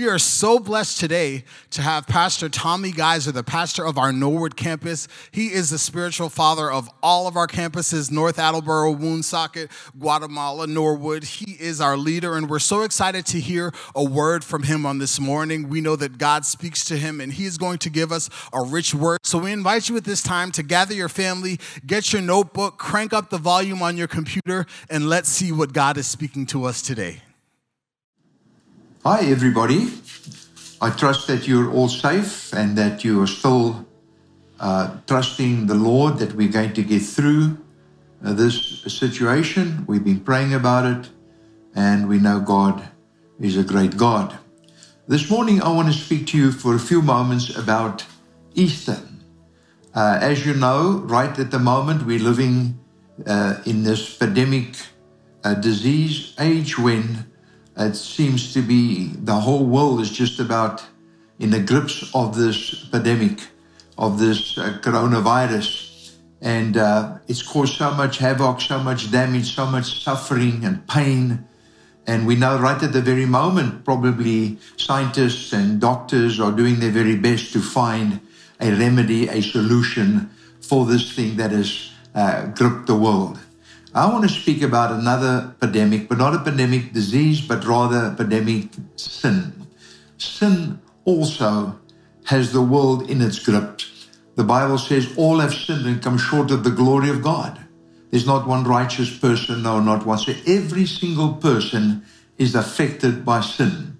We are so blessed today to have Pastor Tommy Geyser, the pastor of our Norwood campus. He is the spiritual father of all of our campuses North Attleboro, Woonsocket, Guatemala, Norwood. He is our leader, and we're so excited to hear a word from him on this morning. We know that God speaks to him, and he is going to give us a rich word. So we invite you at this time to gather your family, get your notebook, crank up the volume on your computer, and let's see what God is speaking to us today. Hi, everybody. I trust that you're all safe and that you are still uh, trusting the Lord that we're going to get through uh, this situation. We've been praying about it, and we know God is a great God. This morning, I want to speak to you for a few moments about Easter. Uh, as you know, right at the moment, we're living uh, in this pandemic uh, disease age when it seems to be the whole world is just about in the grips of this pandemic, of this uh, coronavirus. And uh, it's caused so much havoc, so much damage, so much suffering and pain. And we know right at the very moment, probably scientists and doctors are doing their very best to find a remedy, a solution for this thing that has uh, gripped the world. I want to speak about another pandemic, but not a pandemic disease, but rather a pandemic sin. Sin also has the world in its grip. The Bible says all have sinned and come short of the glory of God. There's not one righteous person, no, not one. So every single person is affected by sin.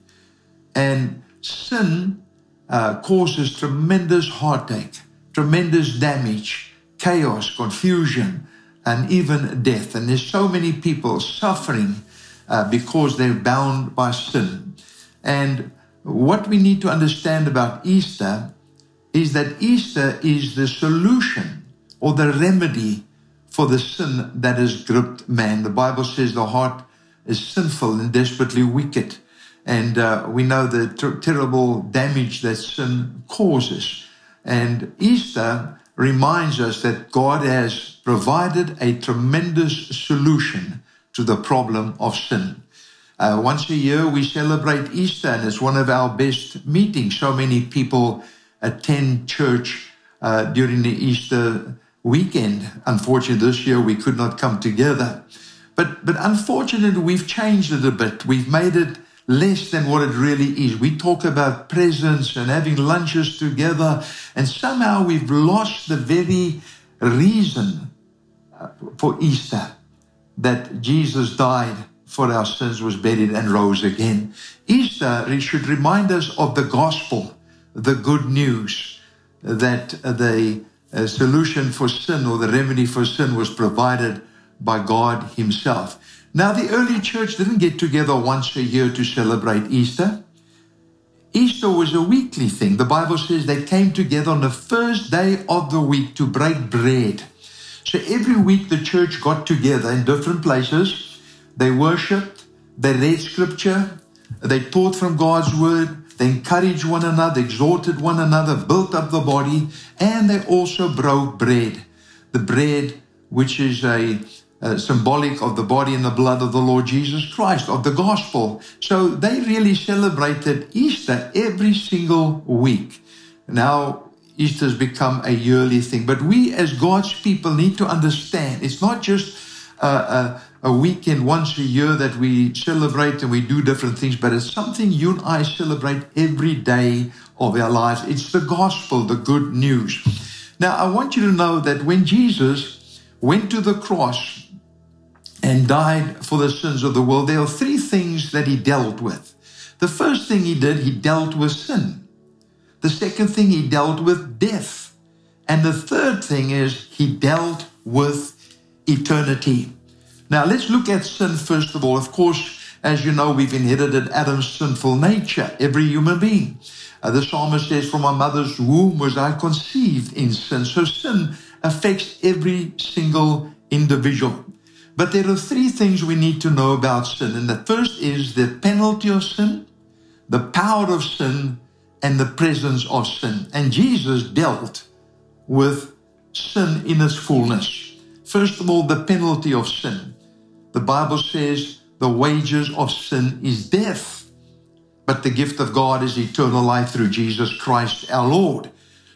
And sin uh, causes tremendous heartache, tremendous damage, chaos, confusion, and even death. And there's so many people suffering uh, because they're bound by sin. And what we need to understand about Easter is that Easter is the solution or the remedy for the sin that has gripped man. The Bible says the heart is sinful and desperately wicked. And uh, we know the ter- terrible damage that sin causes. And Easter reminds us that God has provided a tremendous solution to the problem of sin. Uh, once a year, we celebrate Easter, and it's one of our best meetings. So many people attend church uh, during the Easter weekend. Unfortunately, this year we could not come together. But, but unfortunately, we've changed it a bit. We've made it less than what it really is. We talk about presents and having lunches together, and somehow we've lost the very reason uh, for Easter that Jesus died for our sins, was buried, and rose again. Easter should remind us of the gospel, the good news that the uh, solution for sin or the remedy for sin was provided by God Himself. Now, the early church didn't get together once a year to celebrate Easter. Easter was a weekly thing. The Bible says they came together on the first day of the week to break bread. So every week the church got together in different places. They worshiped, they read scripture, they taught from God's word, they encouraged one another, exhorted one another, built up the body, and they also broke bread. The bread, which is a uh, symbolic of the body and the blood of the Lord Jesus Christ, of the gospel. So they really celebrated Easter every single week. Now, Easter's become a yearly thing, but we as God's people need to understand it's not just uh, a, a weekend once a year that we celebrate and we do different things, but it's something you and I celebrate every day of our lives. It's the gospel, the good news. Now, I want you to know that when Jesus went to the cross, and died for the sins of the world, there are three things that he dealt with. The first thing he did, he dealt with sin. The second thing, he dealt with death. And the third thing is he dealt with eternity. Now, let's look at sin first of all. Of course, as you know, we've inherited Adam's sinful nature, every human being. Uh, the psalmist says, From my mother's womb was I conceived in sin. So sin affects every single individual. But there are three things we need to know about sin. And the first is the penalty of sin, the power of sin, and the presence of sin. And Jesus dealt with sin in its fullness. First of all, the penalty of sin. The Bible says the wages of sin is death. but the gift of God is eternal life through Jesus Christ our Lord.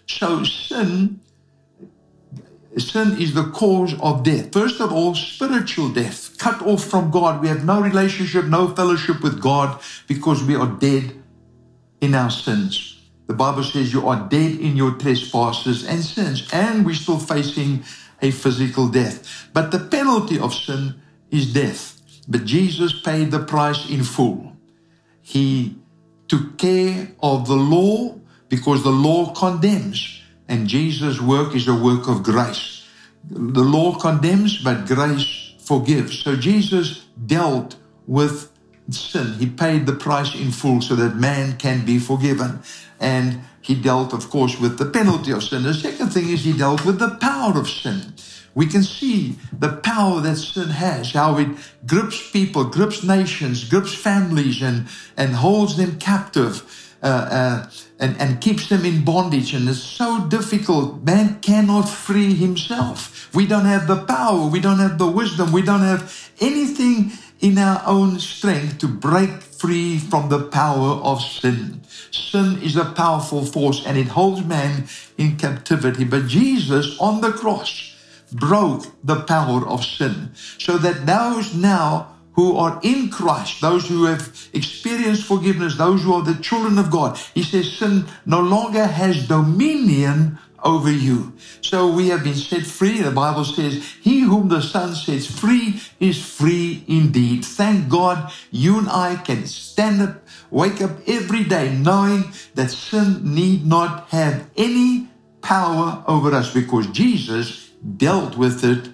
So sin sin is the cause of death. First of all, spiritual death, cut off from God. We have no relationship, no fellowship with God because we are dead in our sins. The Bible says you are dead in your trespasses and sins, and we're still facing a physical death. But the penalty of sin is death. But Jesus paid the price in full. He took care of the law because the law condemns, and Jesus' work is a work of grace. The law condemns, but grace forgives. So Jesus dealt with sin. He paid the price in full so that man can be forgiven. And he dealt, of course, with the penalty of sin. The second thing is he dealt with the power of sin. We can see the power that sin has, how it grips people, grips nations, grips families, and, and holds them captive. Uh, uh, and, and keeps them in bondage. And it's so difficult. Man cannot free himself. We don't have the power. We don't have the wisdom. We don't have anything in our own strength to break free from the power of sin. Sin is a powerful force and it holds man in captivity. But Jesus on the cross broke the power of sin so that those now who are in Christ, those who have experienced forgiveness, those who are the children of God. He says sin no longer has dominion over you. So we have been set free. The Bible says, He whom the Son sets free is free indeed. Thank God you and I can stand up, wake up every day knowing that sin need not have any power over us because Jesus dealt with it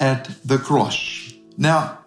at the cross. Now,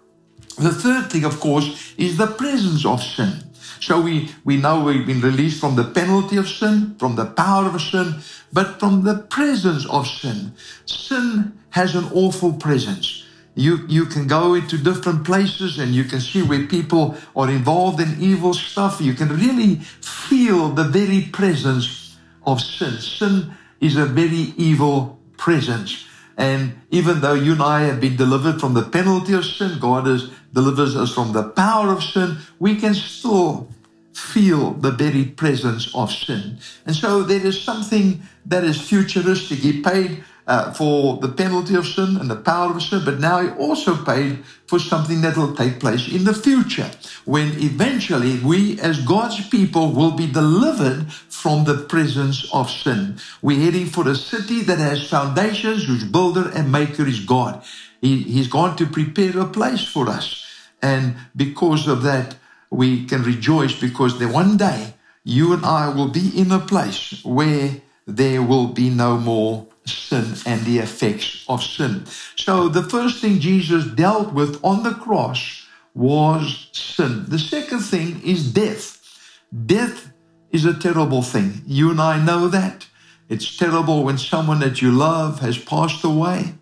the third thing, of course, is the presence of sin. So we, we know we've been released from the penalty of sin, from the power of sin, but from the presence of sin. Sin has an awful presence. You, you can go into different places and you can see where people are involved in evil stuff. You can really feel the very presence of sin. Sin is a very evil presence. And even though you and I have been delivered from the penalty of sin, God has delivers us from the power of sin, we can still feel the very presence of sin. And so there is something that is futuristic. He paid uh, for the penalty of sin and the power of sin, but now he also paid for something that will take place in the future when eventually we, as God's people, will be delivered from the presence of sin. We're heading for a city that has foundations, whose builder and maker is God. He, he's going to prepare a place for us. And because of that, we can rejoice because the one day you and I will be in a place where there will be no more sin and the effects of sin. So the first thing Jesus dealt with on the cross was sin. The second thing is death. Death is a terrible thing. You and I know that. It's terrible when someone that you love has passed away.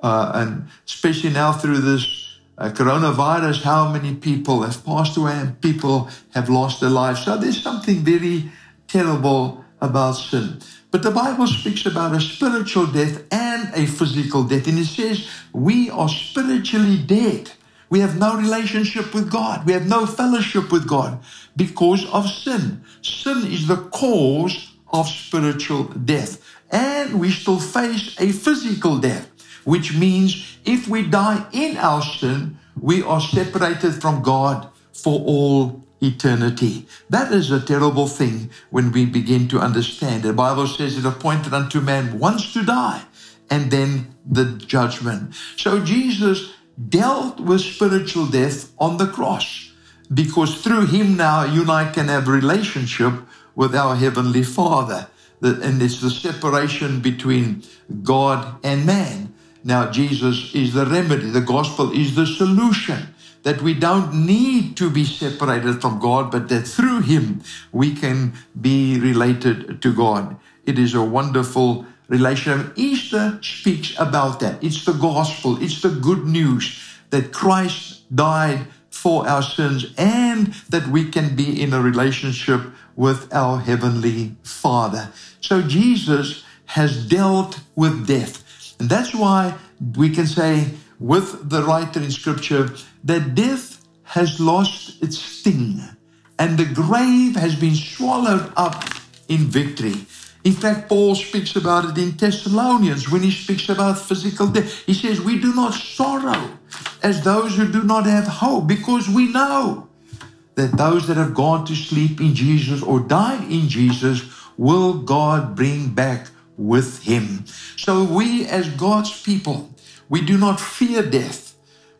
Uh, and especially now through this uh, coronavirus, how many people have passed away and people have lost their lives. So there's something very terrible about sin. But the Bible speaks about a spiritual death and a physical death. And it says we are spiritually dead. We have no relationship with God. We have no fellowship with God because of sin. Sin is the cause of spiritual death. And we still face a physical death which means if we die in our sin, we are separated from God for all eternity. That is a terrible thing when we begin to understand. The Bible says it appointed unto man once to die and then the judgment. So Jesus dealt with spiritual death on the cross because through him now you and I can have relationship with our heavenly Father. And it's the separation between God and man. Now, Jesus is the remedy. The gospel is the solution that we don't need to be separated from God, but that through Him we can be related to God. It is a wonderful relationship. Easter speaks about that. It's the gospel, it's the good news that Christ died for our sins and that we can be in a relationship with our Heavenly Father. So Jesus has dealt with death. And that's why we can say with the writer in scripture that death has lost its sting and the grave has been swallowed up in victory. In fact, Paul speaks about it in Thessalonians when he speaks about physical death. He says, We do not sorrow as those who do not have hope because we know that those that have gone to sleep in Jesus or died in Jesus will God bring back with him. So we as God's people, we do not fear death.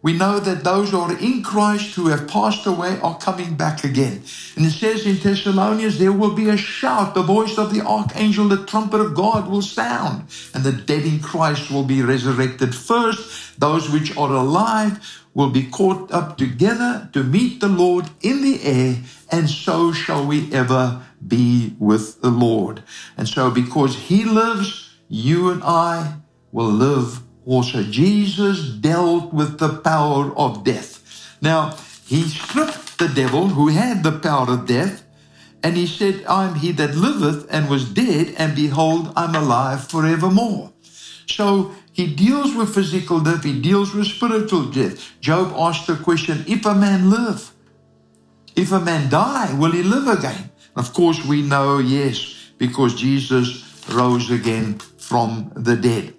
We know that those who are in Christ who have passed away are coming back again. And it says in Thessalonians, there will be a shout, the voice of the archangel, the trumpet of God will sound, and the dead in Christ will be resurrected first. Those which are alive will be caught up together to meet the Lord in the air, and so shall we ever be with the Lord. And so, because He lives, you and I will live also. Jesus dealt with the power of death. Now, He stripped the devil who had the power of death, and He said, I'm He that liveth and was dead, and behold, I'm alive forevermore. So, he deals with physical death, he deals with spiritual death. Job asked the question if a man live, if a man die, will he live again? Of course, we know yes, because Jesus rose again from the dead.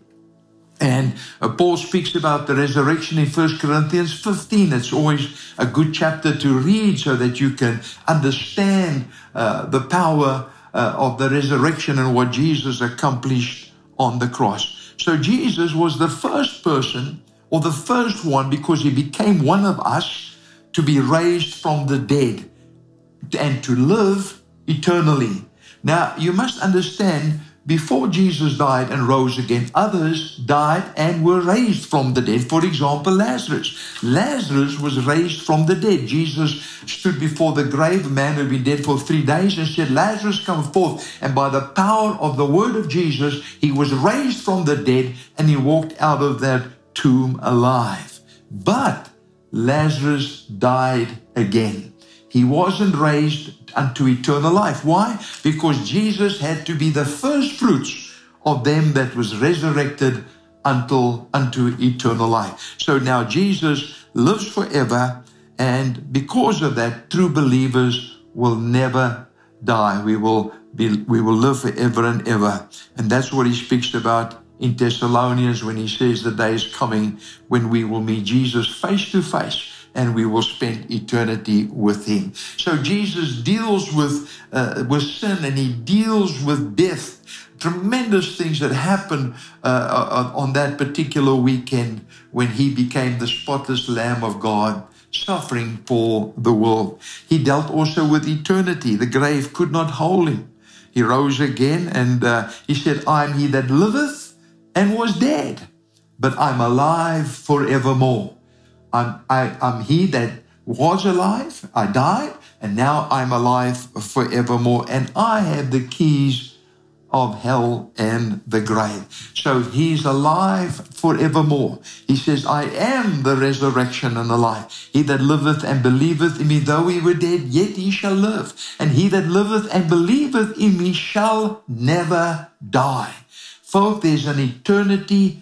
And uh, Paul speaks about the resurrection in 1 Corinthians 15. It's always a good chapter to read so that you can understand uh, the power uh, of the resurrection and what Jesus accomplished on the cross. So Jesus was the first person or the first one because he became one of us to be raised from the dead and to live eternally. Now, you must understand before Jesus died and rose again, others died and were raised from the dead. For example, Lazarus. Lazarus was raised from the dead. Jesus stood before the grave, a man who had been dead for three days, and said, Lazarus, come forth. And by the power of the word of Jesus, he was raised from the dead and he walked out of that tomb alive. But Lazarus died again. He wasn't raised unto eternal life. Why? Because Jesus had to be the first fruits of them that was resurrected until unto eternal life. So now Jesus lives forever, and because of that, true believers will never die. We will be we will live forever and ever. And that's what he speaks about in Thessalonians when he says the day is coming when we will meet Jesus face to face and we will spend eternity with him. So Jesus deals with uh, with sin and he deals with death. Tremendous things that happened uh, uh, on that particular weekend when he became the spotless Lamb of God suffering for the world. He dealt also with eternity. The grave could not hold him. He rose again and uh, he said, I'm he that liveth and was dead, but I'm alive forevermore. I'm, I, I'm he that was alive, I died, and now I'm alive forevermore, and I have the keys of hell and the grave. So he's alive forevermore. He says, I am the resurrection and the life. He that liveth and believeth in me, though he were dead, yet he shall live. And he that liveth and believeth in me shall never die. Folks, there's an eternity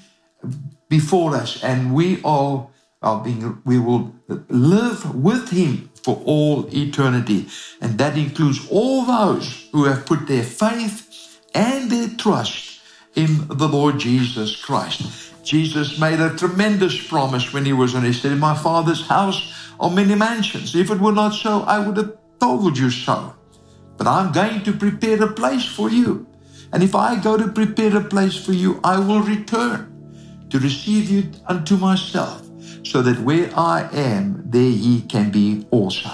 before us, and we all being, we will live with him for all eternity. And that includes all those who have put their faith and their trust in the Lord Jesus Christ. Jesus made a tremendous promise when he was on. He said, In my Father's house are many mansions. If it were not so, I would have told you so. But I'm going to prepare a place for you. And if I go to prepare a place for you, I will return to receive you unto myself so that where I am, there ye can be also.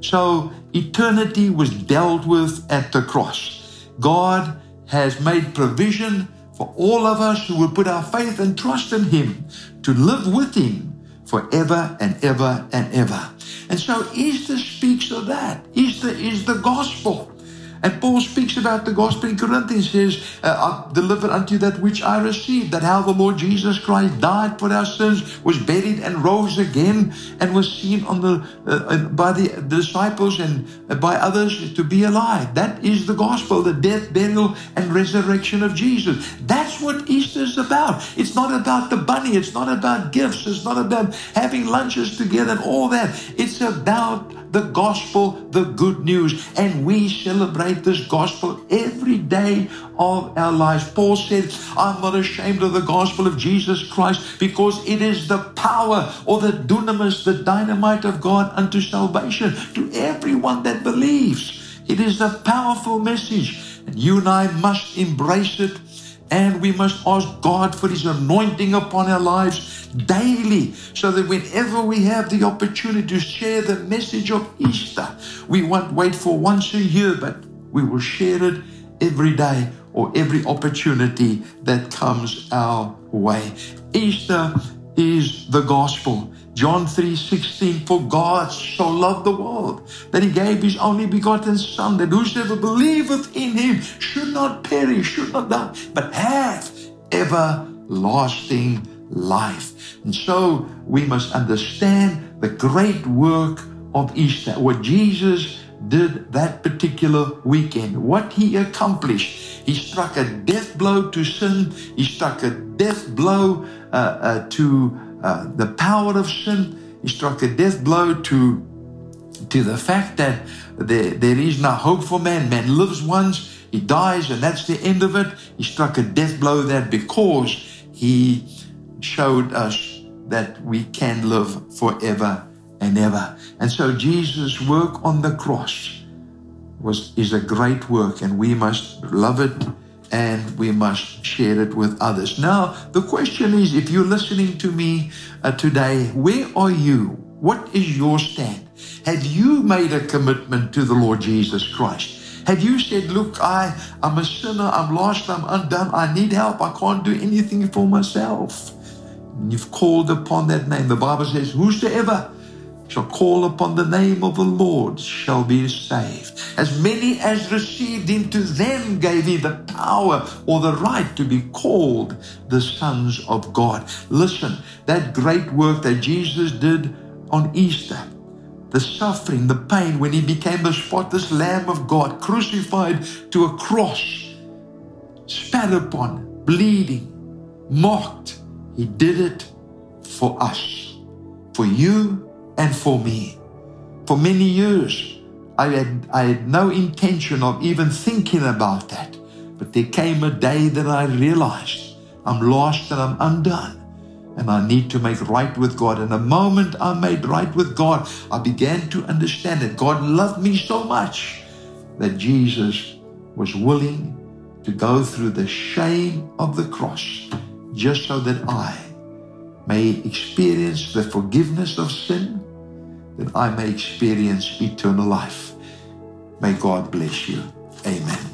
So eternity was dealt with at the cross. God has made provision for all of us who will put our faith and trust in Him to live with Him forever and ever and ever. And so Easter speaks of that. Easter is the gospel. And Paul speaks about the gospel in Corinthians, says, uh, I delivered unto you that which I received, that how the Lord Jesus Christ died for our sins, was buried and rose again, and was seen on the uh, uh by the disciples and uh, by others to be alive. That is the gospel, the death, burial, and resurrection of Jesus. That's what Easter is about. It's not about the bunny, it's not about gifts, it's not about having lunches together and all that. It's about the gospel, the good news. And we celebrate this gospel every day of our lives. Paul said, I'm not ashamed of the gospel of Jesus Christ because it is the power or the dunamis, the dynamite of God unto salvation to everyone that believes. It is a powerful message. And you and I must embrace it and we must ask God for His anointing upon our lives daily so that whenever we have the opportunity to share the message of Easter, we won't wait for once a year, but we will share it every day or every opportunity that comes our way. Easter is the gospel. John 3:16 For God so loved the world that he gave his only begotten son that whosoever believeth in him should not perish should not die but have everlasting life. And so we must understand the great work of Easter what Jesus did that particular weekend what he accomplished. He struck a death blow to sin. He struck a death blow uh, uh, to uh, the power of sin. He struck a death blow to, to the fact that there, there is no hope for man. Man lives once, he dies, and that's the end of it. He struck a death blow that because he showed us that we can live forever and ever. And so Jesus' work on the cross was is a great work, and we must love it and we must share it with others. Now, the question is if you're listening to me uh, today, where are you? What is your stand? Have you made a commitment to the Lord Jesus Christ? Have you said, Look, I, I'm a sinner, I'm lost, I'm undone, I need help, I can't do anything for myself? And you've called upon that name. The Bible says, Whosoever shall call upon the name of the Lord shall be saved. As many as received him, to them gave he the power or the right to be called the sons of God. Listen, that great work that Jesus did on Easter, the suffering, the pain, when he became the spotless Lamb of God, crucified to a cross, spat upon, bleeding, mocked, he did it for us, for you and for me. For many years, I had, I had no intention of even thinking about that. But there came a day that I realized I'm lost and I'm undone. And I need to make right with God. And the moment I made right with God, I began to understand that God loved me so much that Jesus was willing to go through the shame of the cross just so that I may experience the forgiveness of sin that I may experience eternal life. May God bless you. Amen.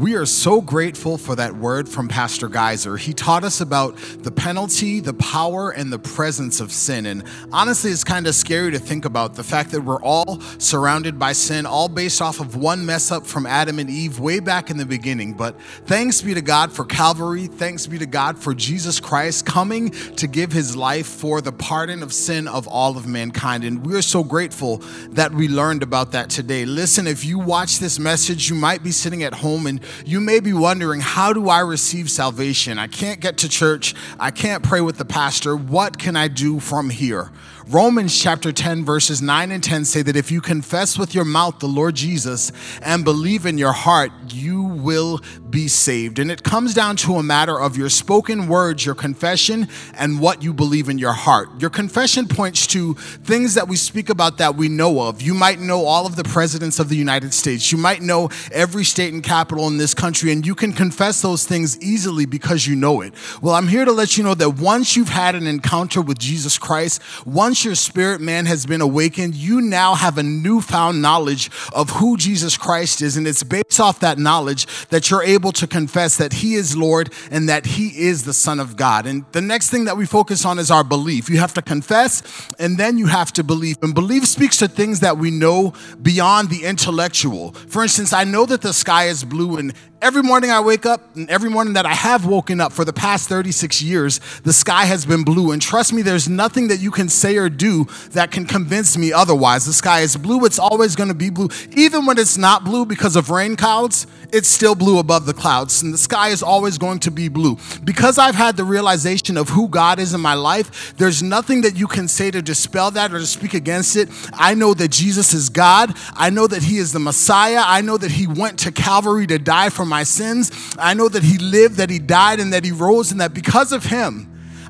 We are so grateful for that word from Pastor Geyser. He taught us about the penalty, the power, and the presence of sin. And honestly, it's kind of scary to think about the fact that we're all surrounded by sin, all based off of one mess up from Adam and Eve way back in the beginning. But thanks be to God for Calvary. Thanks be to God for Jesus Christ coming to give his life for the pardon of sin of all of mankind. And we're so grateful that we learned about that today. Listen, if you watch this message, you might be sitting at home and you may be wondering, how do I receive salvation? I can't get to church. I can't pray with the pastor. What can I do from here? Romans chapter 10, verses 9 and 10 say that if you confess with your mouth the Lord Jesus and believe in your heart, you will be saved. And it comes down to a matter of your spoken words, your confession, and what you believe in your heart. Your confession points to things that we speak about that we know of. You might know all of the presidents of the United States, you might know every state and capital in this country, and you can confess those things easily because you know it. Well, I'm here to let you know that once you've had an encounter with Jesus Christ, once your spirit man has been awakened, you now have a newfound knowledge of who Jesus Christ is. And it's based off that knowledge that you're able to confess that He is Lord and that He is the Son of God. And the next thing that we focus on is our belief. You have to confess and then you have to believe. And belief speaks to things that we know beyond the intellectual. For instance, I know that the sky is blue and Every morning I wake up, and every morning that I have woken up for the past 36 years, the sky has been blue. And trust me, there's nothing that you can say or do that can convince me otherwise. The sky is blue, it's always gonna be blue. Even when it's not blue because of rain clouds, it's still blue above the clouds, and the sky is always going to be blue. Because I've had the realization of who God is in my life, there's nothing that you can say to dispel that or to speak against it. I know that Jesus is God. I know that He is the Messiah. I know that He went to Calvary to die for my sins. I know that He lived, that He died, and that He rose, and that because of Him,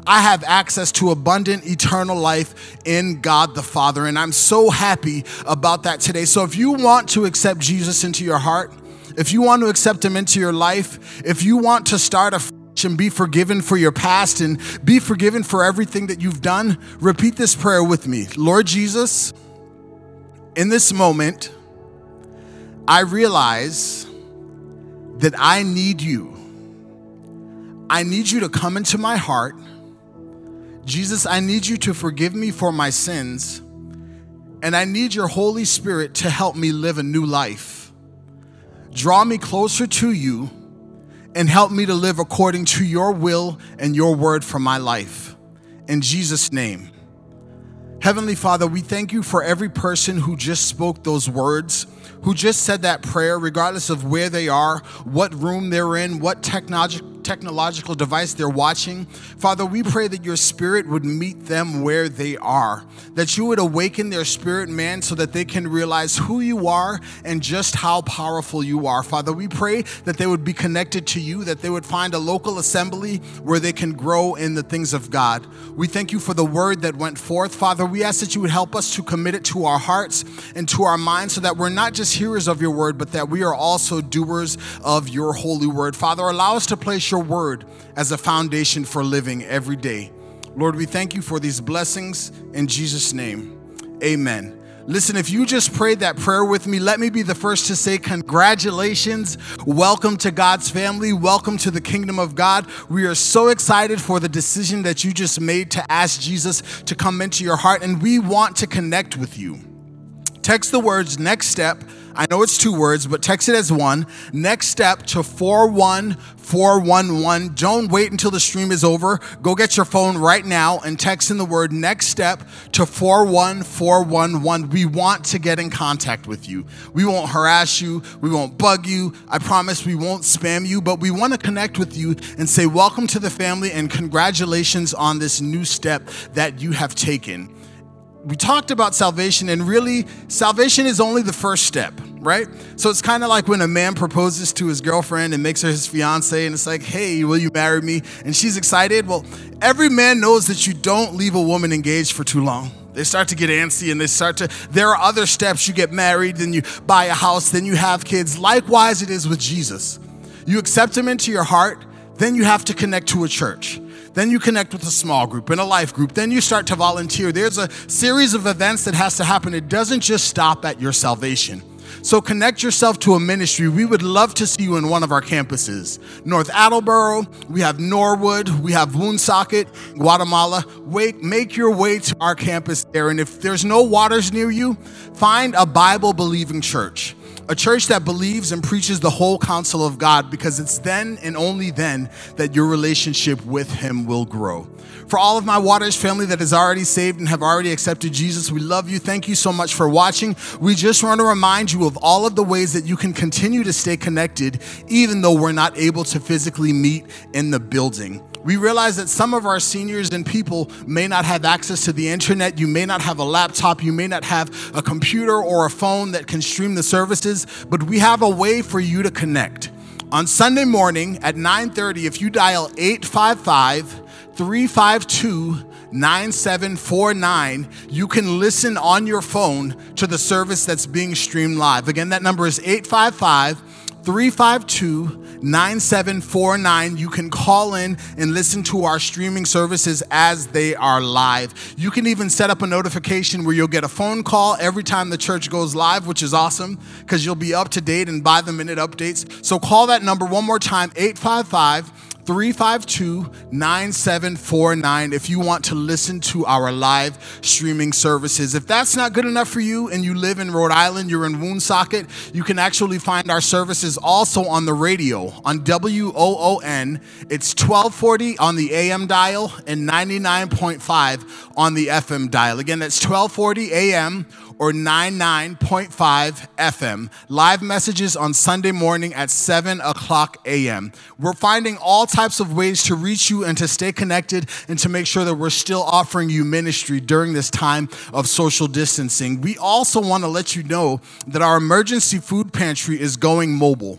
I have access to abundant eternal life in God the Father. And I'm so happy about that today. So if you want to accept Jesus into your heart, if you want to accept him into your life, if you want to start a and be forgiven for your past and be forgiven for everything that you've done, repeat this prayer with me. Lord Jesus, in this moment, I realize that I need you. I need you to come into my heart. Jesus, I need you to forgive me for my sins. And I need your Holy Spirit to help me live a new life. Draw me closer to you and help me to live according to your will and your word for my life. In Jesus' name. Heavenly Father, we thank you for every person who just spoke those words who just said that prayer, regardless of where they are, what room they're in, what technology, technological device they're watching. Father, we pray that your spirit would meet them where they are, that you would awaken their spirit, man, so that they can realize who you are and just how powerful you are. Father, we pray that they would be connected to you, that they would find a local assembly where they can grow in the things of God. We thank you for the word that went forth. Father, we ask that you would help us to commit it to our hearts and to our minds so that we're not just hearers of your word, but that we are also doers of your holy word. Father, allow us to place your word as a foundation for living every day. Lord, we thank you for these blessings in Jesus' name. Amen. Listen, if you just prayed that prayer with me, let me be the first to say congratulations. Welcome to God's family. Welcome to the kingdom of God. We are so excited for the decision that you just made to ask Jesus to come into your heart, and we want to connect with you. Text the words next step I know it's two words, but text it as one. Next step to 41411. Don't wait until the stream is over. Go get your phone right now and text in the word next step to 41411. We want to get in contact with you. We won't harass you. We won't bug you. I promise we won't spam you, but we want to connect with you and say, Welcome to the family and congratulations on this new step that you have taken we talked about salvation, and really, salvation is only the first step, right? So it's kind of like when a man proposes to his girlfriend and makes her his fiance, and it's like, hey, will you marry me? And she's excited. Well, every man knows that you don't leave a woman engaged for too long. They start to get antsy and they start to, there are other steps. You get married, then you buy a house, then you have kids. Likewise, it is with Jesus. You accept him into your heart, then you have to connect to a church. Then you connect with a small group and a life group. Then you start to volunteer. There's a series of events that has to happen. It doesn't just stop at your salvation. So connect yourself to a ministry. We would love to see you in one of our campuses. North Attleboro, we have Norwood, we have Woonsocket, Guatemala. Wait, make your way to our campus there. And if there's no waters near you, find a Bible believing church a church that believes and preaches the whole counsel of God because it's then and only then that your relationship with Him will grow. For all of my Waters family that is already saved and have already accepted Jesus, we love you. Thank you so much for watching. We just want to remind you of all of the ways that you can continue to stay connected, even though we're not able to physically meet in the building. We realize that some of our seniors and people may not have access to the internet. You may not have a laptop. You may not have a computer or a phone that can stream the services, but we have a way for you to connect. On Sunday morning at 9:30, if you dial 855 352 9749, you can listen on your phone to the service that's being streamed live. Again, that number is 855 352 9749. You can call in and listen to our streaming services as they are live. You can even set up a notification where you'll get a phone call every time the church goes live, which is awesome because you'll be up to date and by the minute updates. So call that number one more time 855 352 9749 if you want to listen to our live streaming services. If that's not good enough for you and you live in Rhode Island, you're in Woonsocket, you can actually find our services also on the radio on WOON. It's 1240 on the AM dial and 99.5 on the FM dial. Again, that's 1240 AM or 99.5 FM. Live messages on Sunday morning at 7 o'clock a.m. We're finding all types of ways to reach you and to stay connected and to make sure that we're still offering you ministry during this time of social distancing. We also want to let you know that our emergency food pantry is going mobile.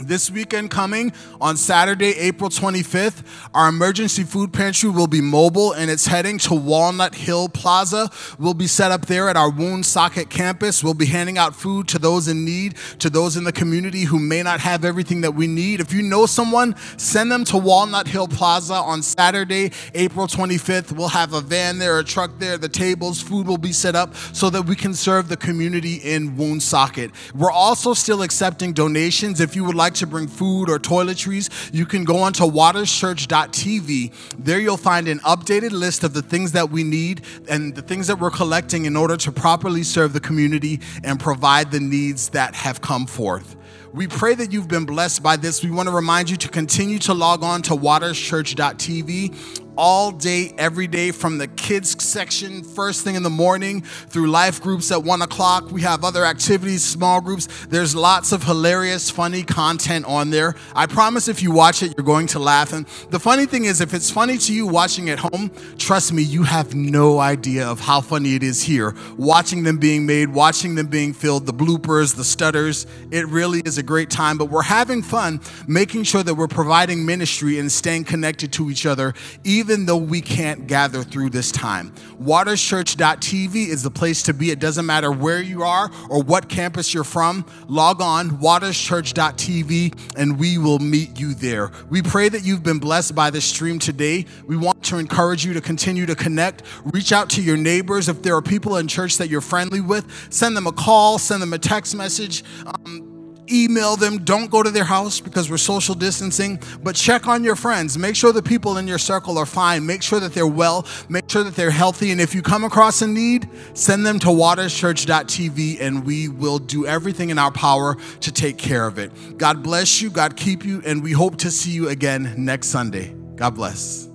This weekend coming on Saturday, April 25th, our emergency food pantry will be mobile and it's heading to Walnut Hill Plaza. We'll be set up there at our Woonsocket campus. We'll be handing out food to those in need, to those in the community who may not have everything that we need. If you know someone, send them to Walnut Hill Plaza on Saturday, April 25th. We'll have a van there, a truck there, the tables, food will be set up so that we can serve the community in Woonsocket. We're also still accepting donations. If you would like like to bring food or toiletries, you can go onto waterschurch.tv. There you'll find an updated list of the things that we need and the things that we're collecting in order to properly serve the community and provide the needs that have come forth. We pray that you've been blessed by this. We want to remind you to continue to log on to waterschurch.tv all day, every day, from the kids section, first thing in the morning, through life groups at one o'clock. We have other activities, small groups. There's lots of hilarious, funny content on there. I promise if you watch it, you're going to laugh. And the funny thing is, if it's funny to you watching at home, trust me, you have no idea of how funny it is here. Watching them being made, watching them being filled, the bloopers, the stutters, it really is a great time. But we're having fun making sure that we're providing ministry and staying connected to each other, even even though we can't gather through this time. Waterschurch.tv is the place to be. It doesn't matter where you are or what campus you're from. Log on, waterschurch.tv, and we will meet you there. We pray that you've been blessed by this stream today. We want to encourage you to continue to connect. Reach out to your neighbors. If there are people in church that you're friendly with, send them a call, send them a text message. Um, email them. Don't go to their house because we're social distancing, but check on your friends. Make sure the people in your circle are fine. Make sure that they're well. Make sure that they're healthy. And if you come across a need, send them to waterschurch.tv and we will do everything in our power to take care of it. God bless you. God keep you. And we hope to see you again next Sunday. God bless.